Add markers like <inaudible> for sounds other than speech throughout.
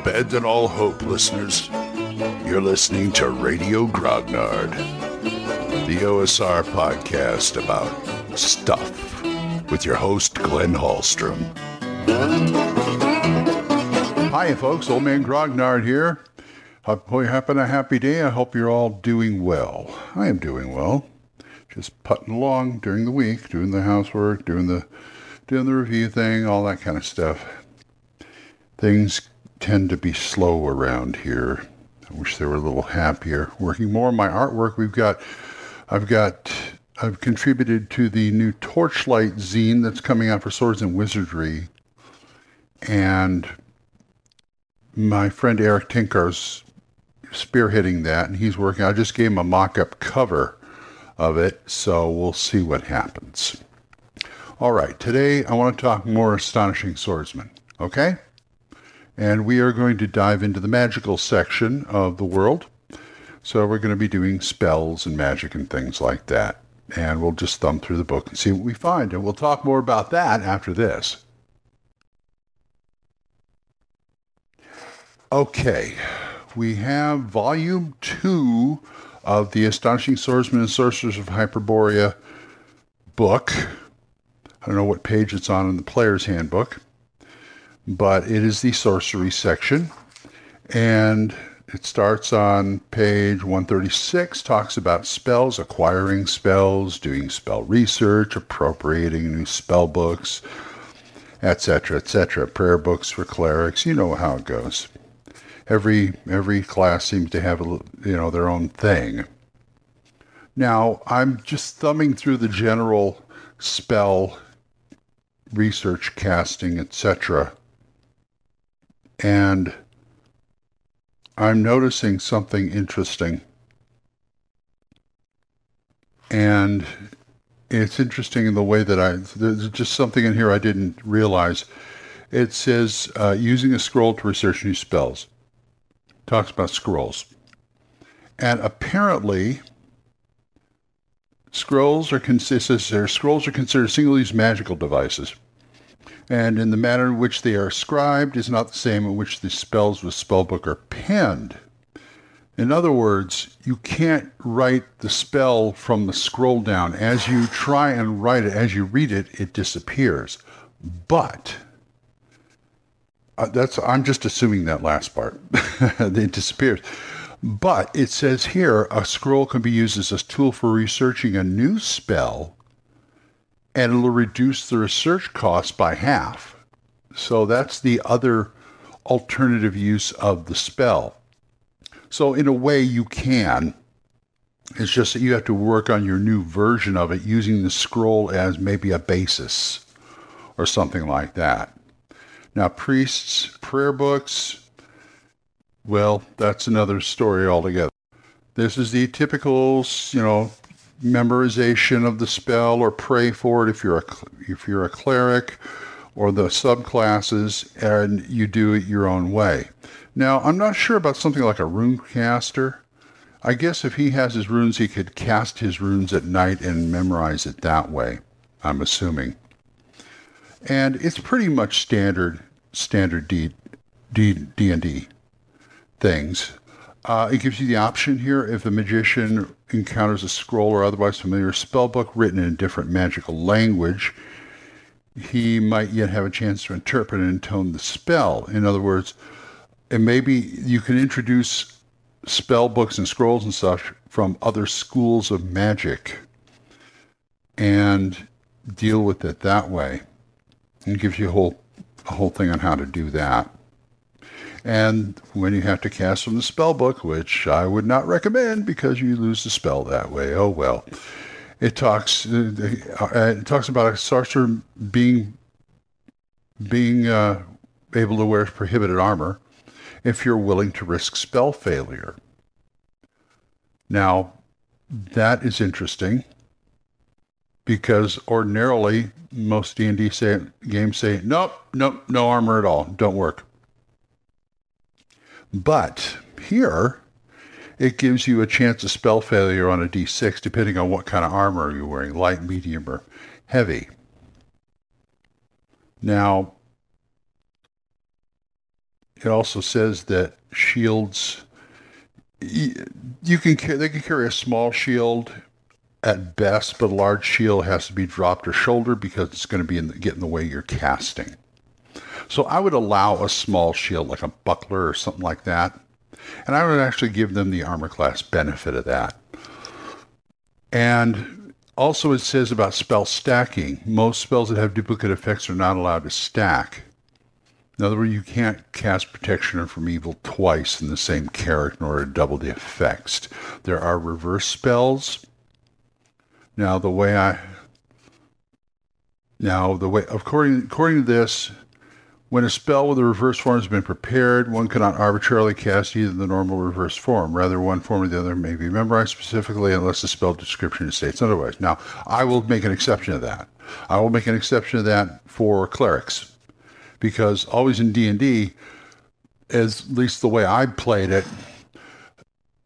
abandon all hope, listeners. You're listening to Radio Grognard, the OSR podcast about stuff with your host, Glenn Hallstrom. Hi, folks. Old Man Grognard here. Hope you're having a happy day. I hope you're all doing well. I am doing well. Just putting along during the week, doing the housework, doing the doing the review thing, all that kind of stuff. Things tend to be slow around here. I wish they were a little happier. Working more on my artwork. We've got, I've got, I've contributed to the new Torchlight zine that's coming out for Swords and Wizardry, and my friend Eric Tenkar's spearheading that, and he's working. I just gave him a mock-up cover of it, so we'll see what happens. All right, today I want to talk more astonishing swordsmen. Okay and we are going to dive into the magical section of the world. So we're going to be doing spells and magic and things like that. And we'll just thumb through the book and see what we find. And we'll talk more about that after this. Okay, we have volume two of the Astonishing Swordsmen and Sorcerers of Hyperborea book. I don't know what page it's on in the player's handbook but it is the sorcery section. And it starts on page 136, talks about spells, acquiring spells, doing spell research, appropriating new spell books, etc., etc. Prayer books for clerics, you know how it goes. Every every class seems to have a, you know their own thing. Now, I'm just thumbing through the general spell research casting, etc and I'm noticing something interesting. And it's interesting in the way that I, there's just something in here I didn't realize. It says uh, using a scroll to research new spells. Talks about scrolls. And apparently, scrolls are considered, scrolls are considered single-use magical devices and in the manner in which they are scribed is not the same in which the spells with spellbook are penned. In other words, you can't write the spell from the scroll down. As you try and write it, as you read it, it disappears. But uh, that's I'm just assuming that last part. <laughs> it disappears. But it says here a scroll can be used as a tool for researching a new spell and it'll reduce the research costs by half. So that's the other alternative use of the spell. So in a way you can. It's just that you have to work on your new version of it using the scroll as maybe a basis or something like that. Now priests, prayer books, well, that's another story altogether. This is the typical, you know, memorization of the spell or pray for it if you're a if you're a cleric or the subclasses and you do it your own way. Now, I'm not sure about something like a rune caster. I guess if he has his runes, he could cast his runes at night and memorize it that way. I'm assuming. And it's pretty much standard standard D D D and D things. Uh, it gives you the option here if the magician encounters a scroll or otherwise familiar spell book written in a different magical language, he might yet have a chance to interpret and intone the spell. In other words, and maybe you can introduce spell books and scrolls and such from other schools of magic and deal with it that way. And gives you a whole a whole thing on how to do that. And when you have to cast from the spell book, which I would not recommend because you lose the spell that way. Oh well. It talks uh, uh, it talks about a sorcerer being being uh, able to wear prohibited armor if you're willing to risk spell failure. Now, that is interesting because ordinarily most D&D games say, nope, nope, no armor at all, don't work. But here, it gives you a chance of spell failure on a d6 depending on what kind of armor you're wearing light, medium, or heavy. Now, it also says that shields you can they can carry a small shield at best, but a large shield has to be dropped or shouldered because it's going to be in the, get in the way you're casting. So I would allow a small shield like a buckler or something like that, and I would actually give them the armor class benefit of that. And also, it says about spell stacking. Most spells that have duplicate effects are not allowed to stack. In other words, you can't cast Protection from Evil twice in the same character in order to double the effects. There are reverse spells. Now, the way I now the way according according to this, when a spell with a reverse form has been prepared, one cannot arbitrarily cast either the normal or reverse form. Rather, one form or the other may be memorized specifically unless the spell description states otherwise. Now, I will make an exception of that. I will make an exception of that for clerics because always in D&D, as at least the way I played it,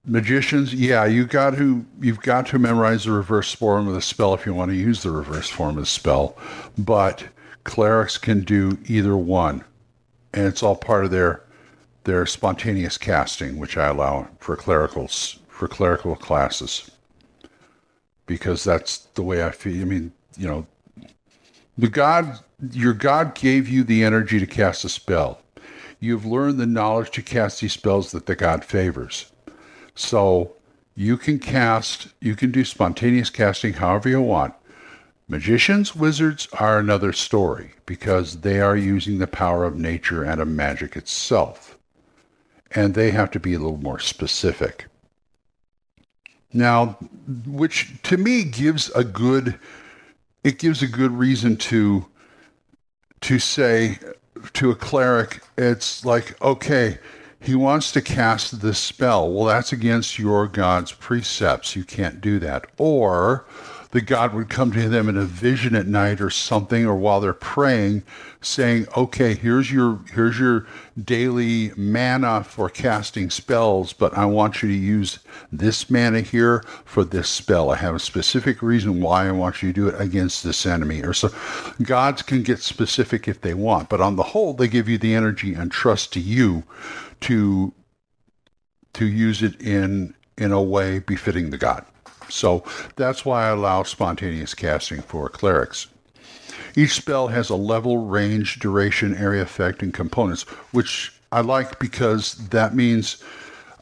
magicians, yeah, you got to you've got to memorize the reverse form of the spell if you want to use the reverse form of the spell, but clerics can do either one, and it's all part of their their spontaneous casting, which I allow for clericals for clerical classes, because that's the way I feel. I mean, you know, the God your God gave you the energy to cast a spell. You've learned the knowledge to cast these spells that the God favors. So you can cast, you can do spontaneous casting however you want. Magicians, wizards are another story because they are using the power of nature and of magic itself. And they have to be a little more specific. Now, which to me gives a good it gives a good reason to to say to a cleric, it's like, okay, he wants to cast this spell. Well, that's against your God's precepts. You can't do that. Or the God would come to them in a vision at night or something, or while they're praying, saying, "Okay, here's your here's your daily mana for casting spells, but I want you to use this mana here for this spell. I have a specific reason why I want you to do it against this enemy." Or so, gods can get specific if they want, but on the whole, they give you the energy and trust to you to to use it in in a way befitting the god. So that's why I allow spontaneous casting for clerics. Each spell has a level, range, duration, area effect, and components, which I like because that means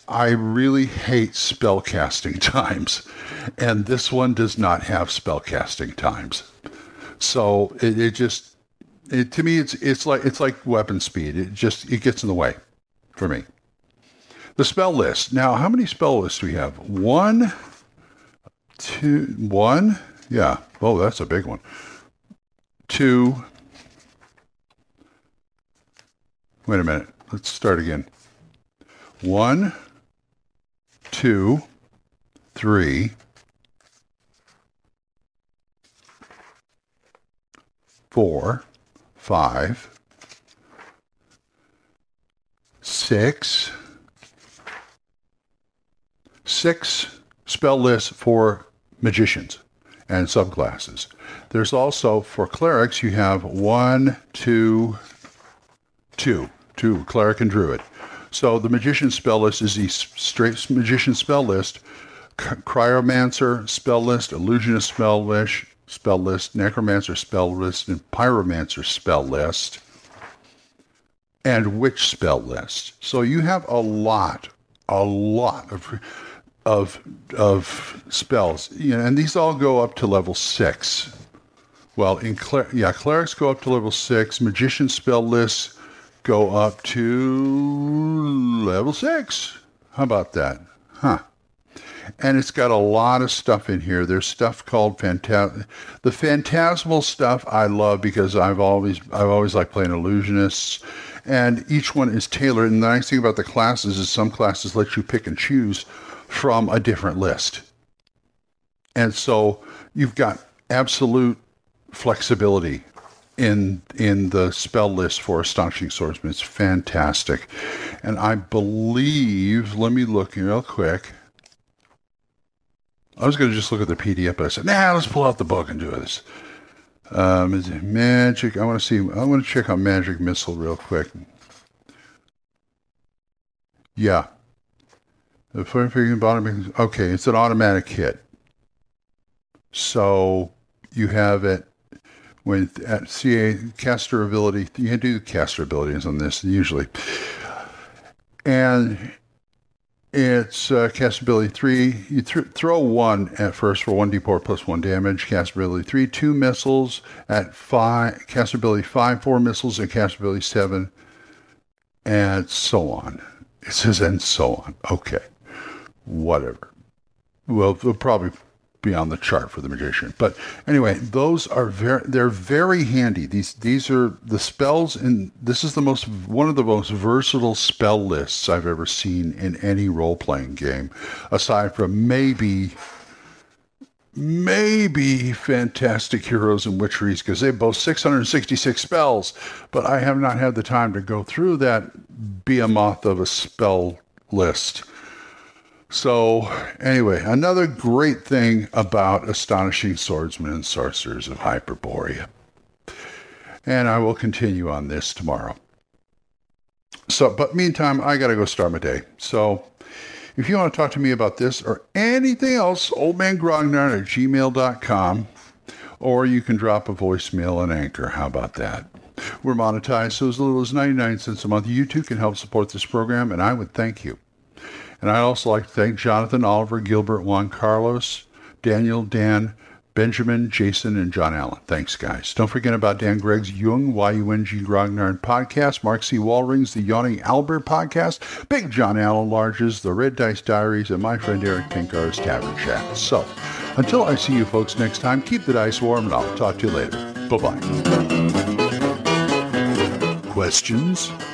I really hate spell casting <laughs> times. And this one does not have spell casting times. So it, it just it, to me it's it's like it's like weapon speed. It just it gets in the way for me. The spell list. Now, how many spell lists do we have? One, two, one. Yeah. Oh, that's a big one. Two. Wait a minute. Let's start again. One, two, three, four, five, six, six spell lists for magicians and subclasses. There's also, for clerics, you have one, two, two, two, cleric and druid. So the magician spell list is the straight magician spell list, cryomancer spell list, illusionist spell list, spell list, necromancer spell list, and pyromancer spell list, and witch spell list. So you have a lot, a lot of of of spells, you know, and these all go up to level six. Well, in cler- yeah, clerics go up to level six. Magician spell lists go up to level six. How about that? Huh. And it's got a lot of stuff in here. There's stuff called phantasm. The phantasmal stuff I love because I've always I've always liked playing illusionists, and each one is tailored. And the nice thing about the classes is some classes let you pick and choose from a different list. And so you've got absolute flexibility in in the spell list for astonishing swordsmen. It's fantastic. And I believe, let me look real quick. I was going to just look at the PDF, but I said, nah, let's pull out the book and do this. Um, is it magic? I want to see, I want to check out Magic Missile real quick. Yeah. The figure bottom. Okay, it's an automatic hit. So you have it when at CA caster ability. You do caster abilities on this usually, and it's uh, cast ability three. You th- throw one at first for one d4 plus one damage. Cast ability three, two missiles at five. Cast ability five, four missiles, and cast ability seven, and so on. It says and so on. Okay, whatever. Well, they'll probably be on the chart for the magician. But anyway, those are very they're very handy. These these are the spells and this is the most one of the most versatile spell lists I've ever seen in any role playing game aside from maybe maybe fantastic heroes and witcheries because they boast 666 spells but i have not had the time to go through that behemoth of a spell list so, anyway, another great thing about Astonishing Swordsmen and Sorcerers of Hyperborea. And I will continue on this tomorrow. So, but meantime, I got to go start my day. So, if you want to talk to me about this or anything else, oldmangrognard at gmail.com, or you can drop a voicemail on Anchor. How about that? We're monetized, so as little as 99 cents a month. You too can help support this program, and I would thank you. And I'd also like to thank Jonathan, Oliver, Gilbert, Juan Carlos, Daniel, Dan, Benjamin, Jason, and John Allen. Thanks, guys. Don't forget about Dan Gregg's Yung, Y-U-N-G, Grognard podcast, Mark C. Walring's The Yawning Albert podcast, Big John Allen Large's The Red Dice Diaries, and my friend Eric Tenkar's Tavern Chat. So, until I see you folks next time, keep the dice warm, and I'll talk to you later. Bye-bye questions,